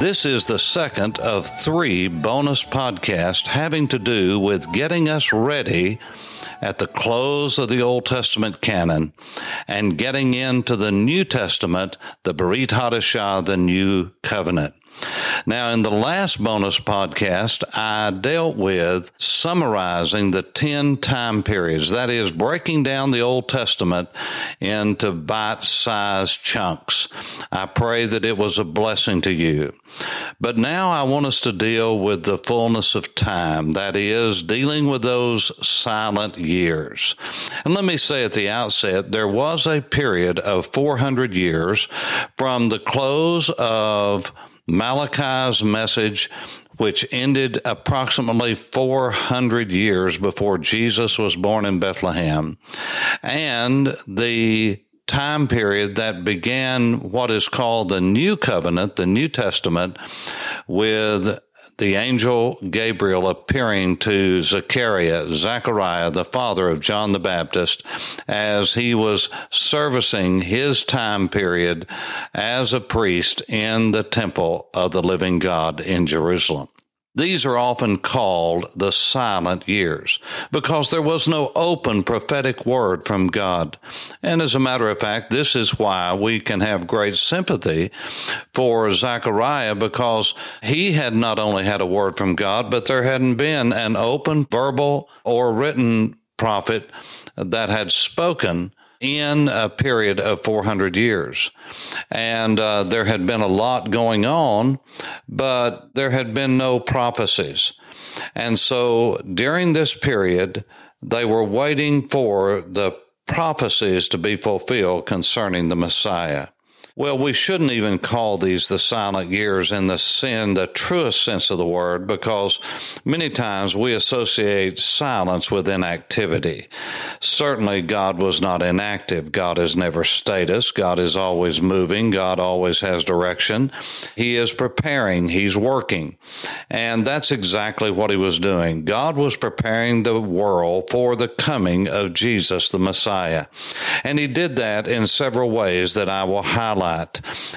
This is the second of three bonus podcasts having to do with getting us ready at the close of the Old Testament canon and getting into the New Testament, the Berit Hadashah, the New Covenant. Now, in the last bonus podcast, I dealt with summarizing the 10 time periods. That is, breaking down the Old Testament into bite sized chunks. I pray that it was a blessing to you. But now I want us to deal with the fullness of time. That is, dealing with those silent years. And let me say at the outset, there was a period of 400 years from the close of Malachi's message, which ended approximately 400 years before Jesus was born in Bethlehem, and the time period that began what is called the New Covenant, the New Testament, with the angel Gabriel appearing to Zechariah, Zechariah, the father of John the Baptist, as he was servicing his time period as a priest in the temple of the living God in Jerusalem. These are often called the silent years because there was no open prophetic word from God. And as a matter of fact, this is why we can have great sympathy for Zechariah because he had not only had a word from God, but there hadn't been an open verbal or written prophet that had spoken in a period of 400 years. And uh, there had been a lot going on, but there had been no prophecies. And so during this period, they were waiting for the prophecies to be fulfilled concerning the Messiah. Well, we shouldn't even call these the silent years in the sin, the truest sense of the word, because many times we associate silence with inactivity. Certainly, God was not inactive. God is never status. God is always moving. God always has direction. He is preparing. He's working. And that's exactly what he was doing. God was preparing the world for the coming of Jesus, the Messiah. And he did that in several ways that I will highlight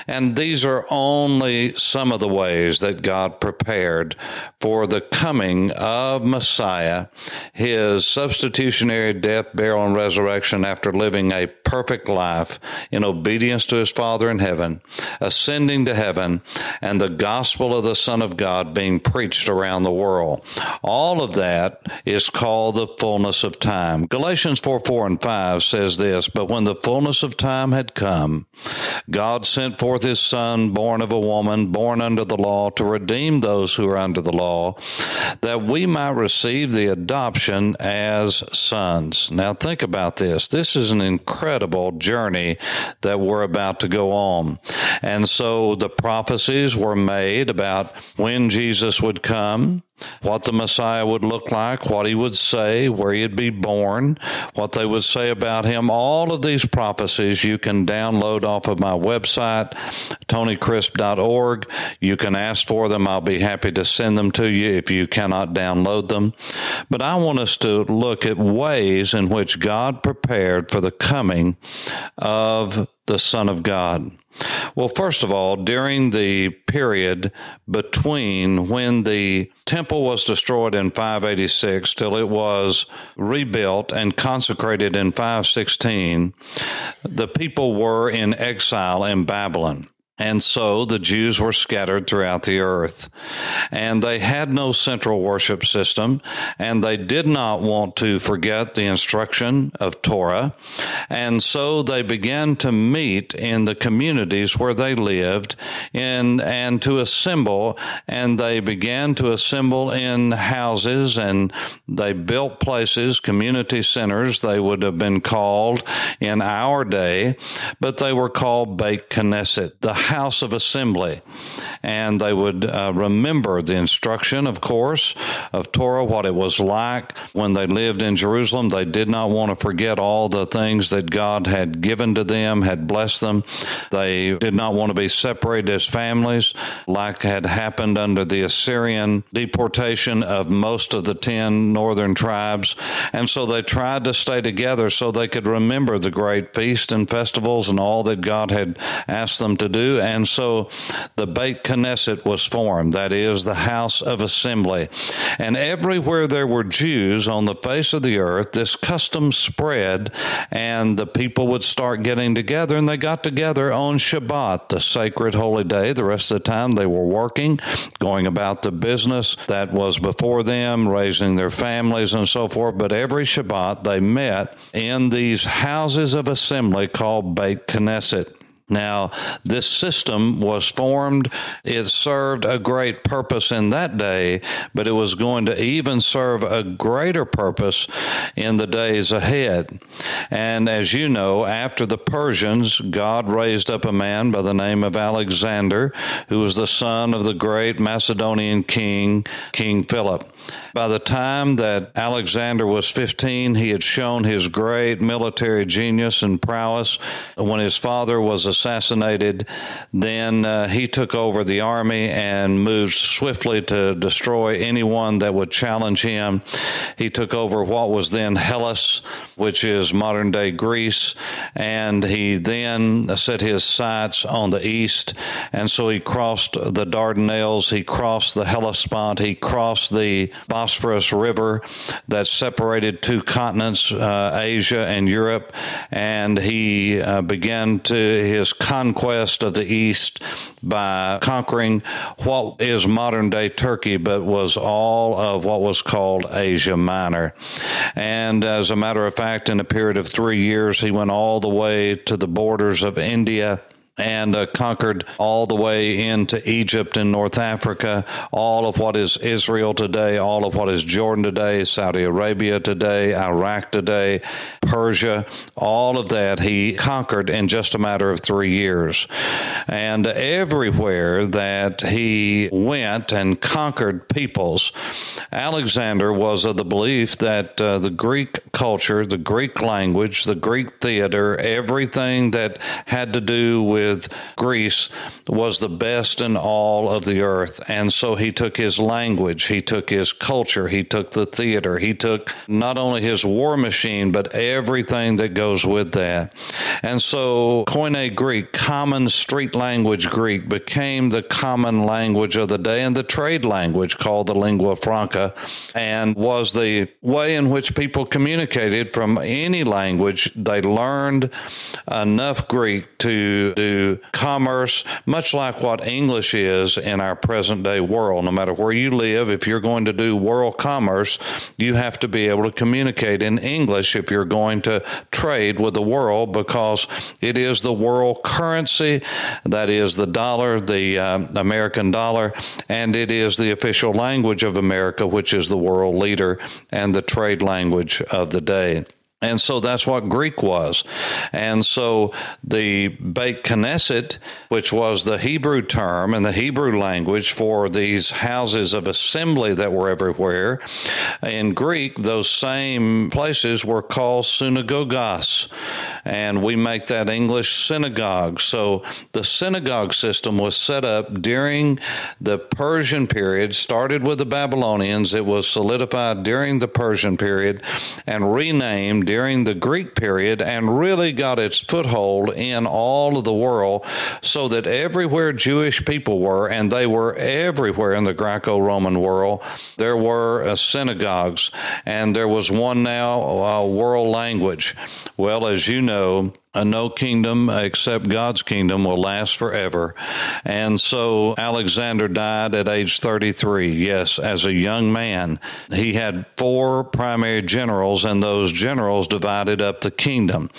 and these are only some of the ways that God prepared for the coming of Messiah, his substitutionary death, burial, and resurrection after living a perfect life in obedience to his Father in heaven, ascending to heaven, and the gospel of the Son of God being preached around the world. All of that is called the fullness of time. Galatians 4 4 and 5 says this, But when the fullness of time had come, God sent forth his Son, born of a woman, born under the law, to redeem those who are under the law, that we might receive the adoption as sons. Now think about this. This is an incredible journey that we're about to go on. And so the prophecies were made about when Jesus would come what the Messiah would look like, what he would say, where he'd be born, what they would say about him. All of these prophecies you can download off of my website, tonycrisp.org. You can ask for them. I'll be happy to send them to you if you cannot download them. But I want us to look at ways in which God prepared for the coming of the Son of God. Well, first of all, during the period between when the temple was destroyed in 586 till it was rebuilt and consecrated in 516, the people were in exile in Babylon. And so the Jews were scattered throughout the earth. And they had no central worship system, and they did not want to forget the instruction of Torah. And so they began to meet in the communities where they lived in, and to assemble. And they began to assemble in houses and they built places, community centers, they would have been called in our day, but they were called Beit Knesset. The house of assembly. And they would uh, remember the instruction, of course, of Torah, what it was like when they lived in Jerusalem. They did not want to forget all the things that God had given to them, had blessed them. They did not want to be separated as families, like had happened under the Assyrian deportation of most of the 10 northern tribes. And so they tried to stay together so they could remember the great feast and festivals and all that God had asked them to do. And so the Beit Knesset was formed, that is, the house of assembly. And everywhere there were Jews on the face of the earth, this custom spread, and the people would start getting together, and they got together on Shabbat, the sacred holy day. The rest of the time they were working, going about the business that was before them, raising their families and so forth. But every Shabbat they met in these houses of assembly called Beit Knesset. Now, this system was formed. It served a great purpose in that day, but it was going to even serve a greater purpose in the days ahead. And as you know, after the Persians, God raised up a man by the name of Alexander, who was the son of the great Macedonian king, King Philip. By the time that Alexander was 15, he had shown his great military genius and prowess. When his father was assassinated, then uh, he took over the army and moved swiftly to destroy anyone that would challenge him. He took over what was then Hellas, which is modern day Greece, and he then set his sights on the east. And so he crossed the Dardanelles, he crossed the Hellespont, he crossed the Bosphorus River that separated two continents, uh, Asia and Europe, and he uh, began to his conquest of the East by conquering what is modern day Turkey, but was all of what was called Asia Minor. And as a matter of fact, in a period of three years, he went all the way to the borders of India and uh, conquered all the way into Egypt and North Africa, all of what is Israel today, all of what is Jordan today, Saudi Arabia today, Iraq today, Persia, all of that he conquered in just a matter of three years. And everywhere that he went and conquered peoples, Alexander was of the belief that uh, the Greek culture, the Greek language, the Greek theater, everything that had to do with with Greece was the best in all of the earth. And so he took his language, he took his culture, he took the theater, he took not only his war machine, but everything that goes with that. And so Koine Greek, common street language Greek, became the common language of the day and the trade language called the lingua franca, and was the way in which people communicated from any language. They learned enough Greek to do commerce, much like what English is in our present day world. No matter where you live, if you're going to do world commerce, you have to be able to communicate in English if you're going to trade with the world because it is the world currency, that is the dollar, the uh, American dollar, and it is the official language of America, which is the world leader and the trade language of the day. And so that's what Greek was. And so the Beit Knesset, which was the Hebrew term and the Hebrew language for these houses of assembly that were everywhere, in Greek, those same places were called synagogas. And we make that English synagogue. So the synagogue system was set up during the Persian period, started with the Babylonians. It was solidified during the Persian period and renamed during the Greek period and really got its foothold in all of the world so that everywhere Jewish people were, and they were everywhere in the Greco Roman world, there were uh, synagogues, and there was one now, uh, world language. Well, as you know, no kingdom except God's kingdom will last forever. And so Alexander died at age 33. Yes, as a young man. He had four primary generals, and those generals divided up the kingdom.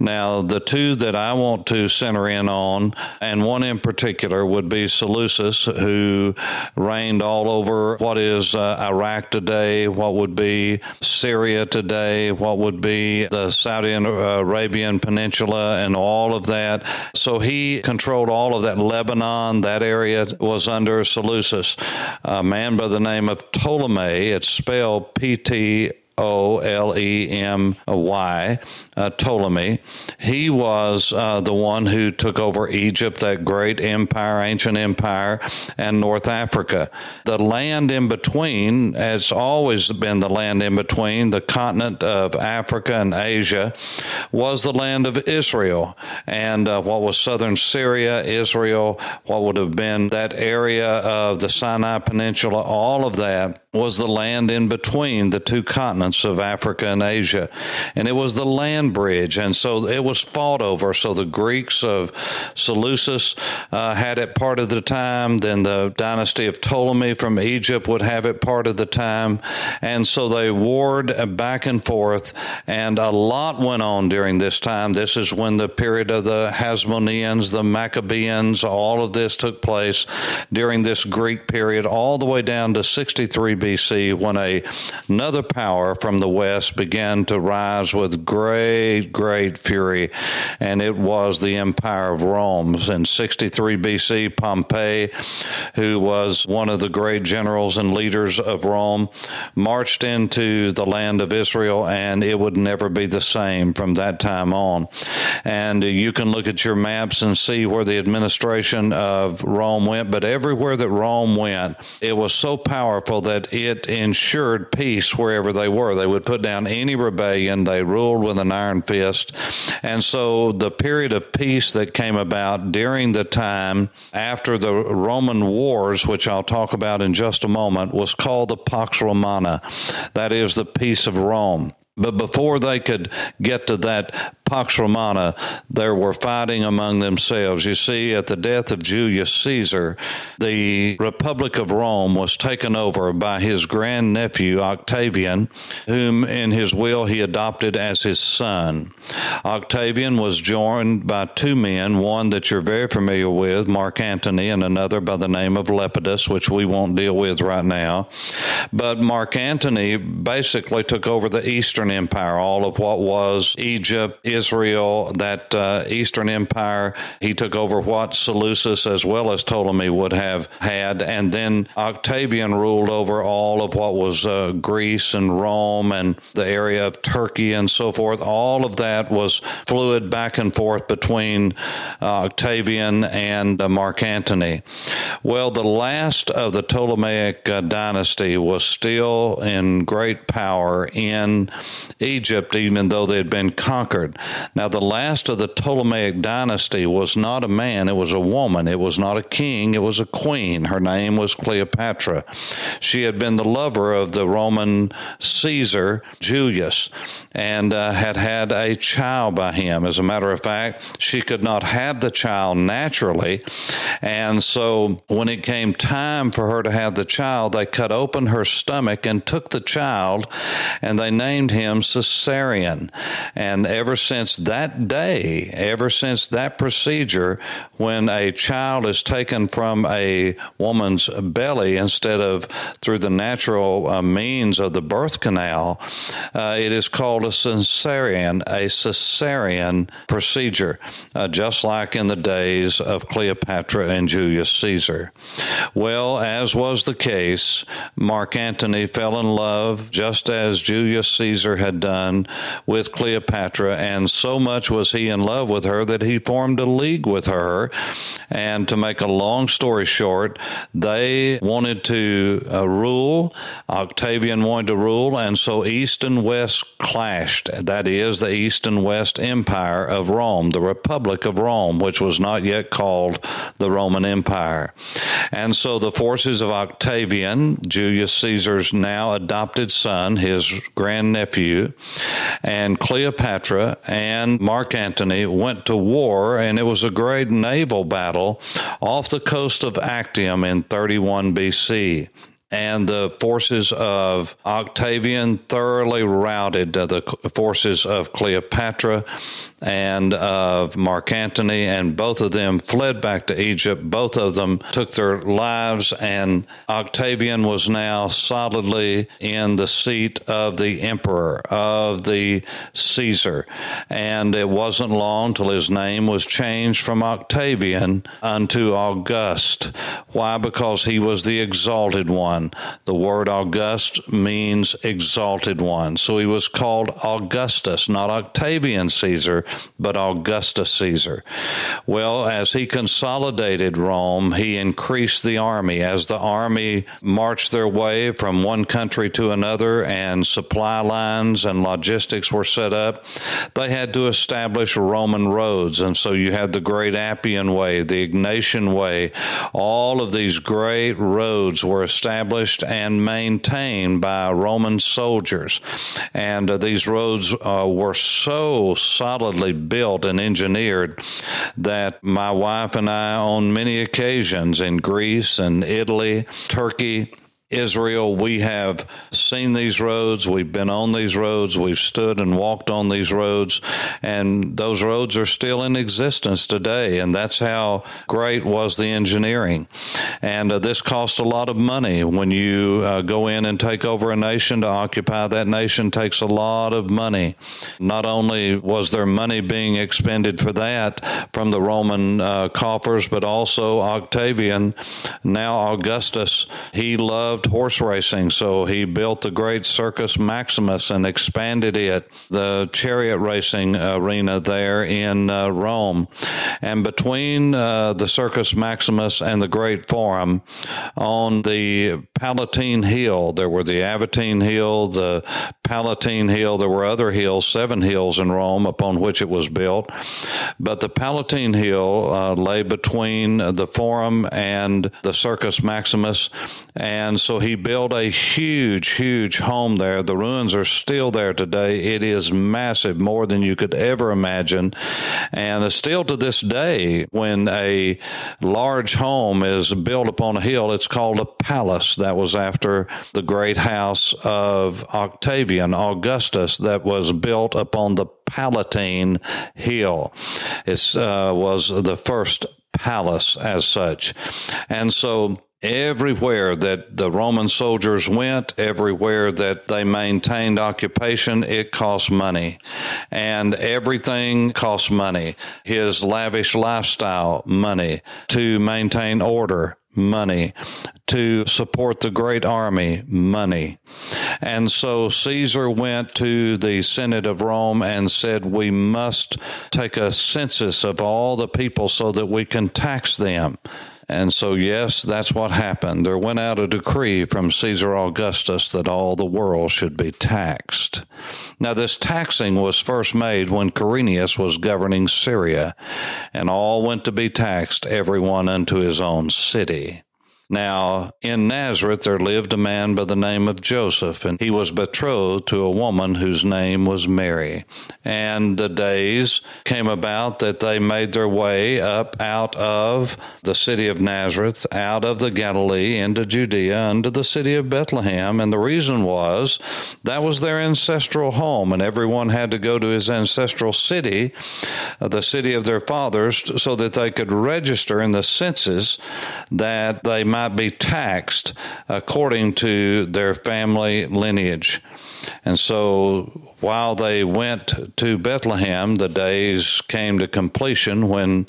Now, the two that I want to center in on, and one in particular, would be Seleucus, who reigned all over what is uh, Iraq today, what would be Syria today, what would be the Saudi Arabian Peninsula Peninsula and all of that. So he controlled all of that. Lebanon, that area was under Seleucus. A man by the name of Ptolemy, it's spelled P T O L E M Y, uh, Ptolemy. He was uh, the one who took over Egypt, that great empire, ancient empire, and North Africa. The land in between has always been the land in between. The continent of Africa and Asia was the land of Israel. And uh, what was southern Syria, Israel, what would have been that area of the Sinai Peninsula, all of that was the land in between the two continents of Africa and Asia. And it was the land bridge. And so it was fought over. So the Greeks of Seleucus uh, had it part of the time. Then the dynasty of Ptolemy from Egypt would have it part of the time. And so they warred back and forth. And a lot went on during this time. This is when the period of the Hasmoneans, the Maccabeans, all of this took place during this Greek period, all the way down to 63 BC when a, another power from the west began to rise with great, great fury, and it was the Empire of Rome. In 63 BC, Pompey, who was one of the great generals and leaders of Rome, marched into the land of Israel, and it would never be the same from that time on. And you can look at your maps and see where the administration of Rome went, but everywhere that Rome went, it was so powerful that it ensured peace wherever they were. They would put down any rebellion. They ruled with an iron fist. And so the period of peace that came about during the time after the Roman wars, which I'll talk about in just a moment, was called the Pax Romana. That is the peace of Rome. But before they could get to that Pax Romana, there were fighting among themselves. You see, at the death of Julius Caesar, the Republic of Rome was taken over by his grandnephew Octavian, whom in his will he adopted as his son. Octavian was joined by two men, one that you're very familiar with, Mark Antony, and another by the name of Lepidus, which we won't deal with right now. But Mark Antony basically took over the Eastern Empire, all of what was Egypt, Israel, that uh, Eastern Empire. He took over what Seleucus as well as Ptolemy would have had. And then Octavian ruled over all of what was uh, Greece and Rome and the area of Turkey and so forth. All of that was fluid back and forth between uh, Octavian and uh, Mark Antony. Well, the last of the Ptolemaic uh, dynasty was still in great power in Egypt, even though they had been conquered. Now, the last of the Ptolemaic dynasty was not a man, it was a woman. It was not a king, it was a queen. Her name was Cleopatra. She had been the lover of the Roman Caesar, Julius, and uh, had had a child by him. As a matter of fact, she could not have the child naturally. And so, when it came time for her to have the child, they cut open her stomach and took the child, and they named him Caesarion. And ever since that day, ever since that procedure, when a child is taken from a woman's belly instead of through the natural uh, means of the birth canal, uh, it is called a cesarean, a cesarean procedure, uh, just like in the days of Cleopatra and Julius Caesar. Well, as was the case, Mark Antony fell in love just as Julius Caesar had done with Cleopatra, and so much was he in love with her that he formed a league with her. And to make a long story short, they wanted to uh, rule. Octavian wanted to rule, and so East and West clashed. That is the East and West Empire of Rome, the Republic of Rome, which was not yet called the Roman Empire. And so the forces of Octavian, Julius Caesar's now adopted son, his grandnephew, and Cleopatra and Mark Antony went to war, and it was a great naval battle off the coast of Actium in 31 BC. And the forces of Octavian thoroughly routed uh, the forces of Cleopatra and of Mark Antony, and both of them fled back to Egypt. Both of them took their lives, and Octavian was now solidly in the seat of the emperor, of the Caesar. And it wasn't long till his name was changed from Octavian unto August. Why? Because he was the exalted one. The word August means exalted one. So he was called Augustus, not Octavian Caesar, but Augustus Caesar. Well, as he consolidated Rome, he increased the army. As the army marched their way from one country to another and supply lines and logistics were set up, they had to establish Roman roads. And so you had the Great Appian Way, the Egnatian Way. All of these great roads were established and maintained by Roman soldiers. And uh, these roads uh, were so solidly built and engineered that my wife and I, on many occasions in Greece and Italy, Turkey, Israel, we have seen these roads. We've been on these roads. We've stood and walked on these roads. And those roads are still in existence today. And that's how great was the engineering. And uh, this cost a lot of money. When you uh, go in and take over a nation to occupy that nation takes a lot of money. Not only was there money being expended for that from the Roman uh, coffers, but also Octavian, now Augustus, he loved loved horse racing, so he built the great Circus Maximus and expanded it, the chariot racing arena there in uh, Rome. And between uh, the Circus Maximus and the Great Forum, on the Palatine Hill, there were the Aventine Hill, the Palatine Hill, there were other hills, seven hills in Rome upon which it was built. But the Palatine Hill uh, lay between the Forum and the Circus Maximus. And so he built a huge, huge home there. The ruins are still there today. It is massive, more than you could ever imagine. And still to this day, when a large home is built upon a hill, it's called a palace. That was after the great house of Octavian, Augustus, that was built upon the Palatine Hill. It uh, was the first palace as such. And so everywhere that the Roman soldiers went, everywhere that they maintained occupation, it cost money. And everything cost money. His lavish lifestyle, money. To maintain order, money. To support the great army, money. And so Caesar went to the Senate of Rome and said, We must take a census of all the people so that we can tax them. And so, yes, that's what happened. There went out a decree from Caesar Augustus that all the world should be taxed. Now, this taxing was first made when Quirinius was governing Syria, and all went to be taxed, everyone unto his own city. Now, in Nazareth there lived a man by the name of Joseph, and he was betrothed to a woman whose name was Mary. And the days came about that they made their way up out of the city of Nazareth, out of the Galilee into Judea, unto the city of Bethlehem. And the reason was that was their ancestral home, and everyone had to go to his ancestral city, uh, the city of their fathers, so that they could register in the census that they might be taxed according to their family lineage. And so while they went to Bethlehem, the days came to completion when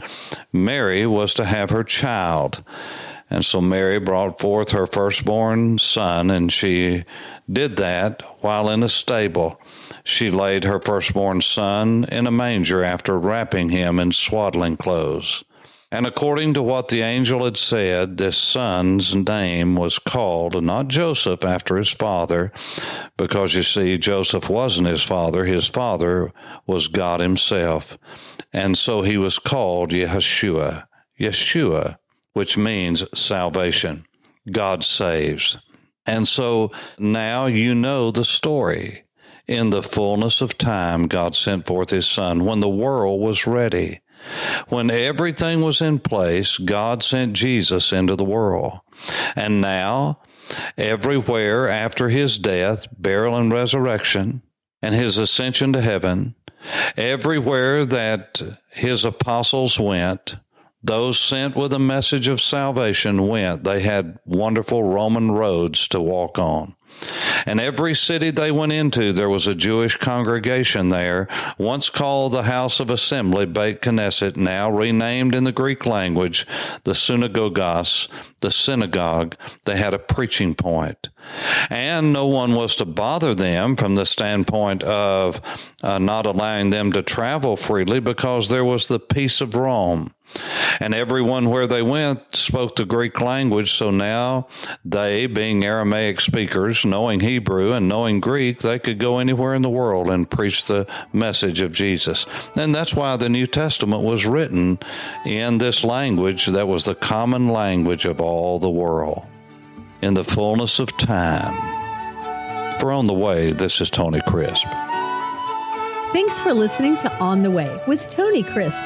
Mary was to have her child. And so Mary brought forth her firstborn son, and she did that while in a stable. She laid her firstborn son in a manger after wrapping him in swaddling clothes. And according to what the angel had said, this son's name was called not Joseph after his father, because you see, Joseph wasn't his father. His father was God himself. And so he was called Yeshua, Yeshua, which means salvation. God saves. And so now you know the story. In the fullness of time, God sent forth his son when the world was ready. When everything was in place, God sent Jesus into the world. And now everywhere after his death, burial, and resurrection, and his ascension to heaven, everywhere that his apostles went, those sent with a message of salvation went. They had wonderful Roman roads to walk on. And every city they went into, there was a Jewish congregation there, once called the House of Assembly, Beit Knesset, now renamed in the Greek language the Synagogos, the synagogue. They had a preaching point. And no one was to bother them from the standpoint of uh, not allowing them to travel freely because there was the peace of Rome. And everyone where they went spoke the Greek language. So now they, being Aramaic speakers, knowing Hebrew and knowing Greek, they could go anywhere in the world and preach the message of Jesus. And that's why the New Testament was written in this language that was the common language of all the world. In the fullness of time. For On the Way, this is Tony Crisp. Thanks for listening to On the Way with Tony Crisp.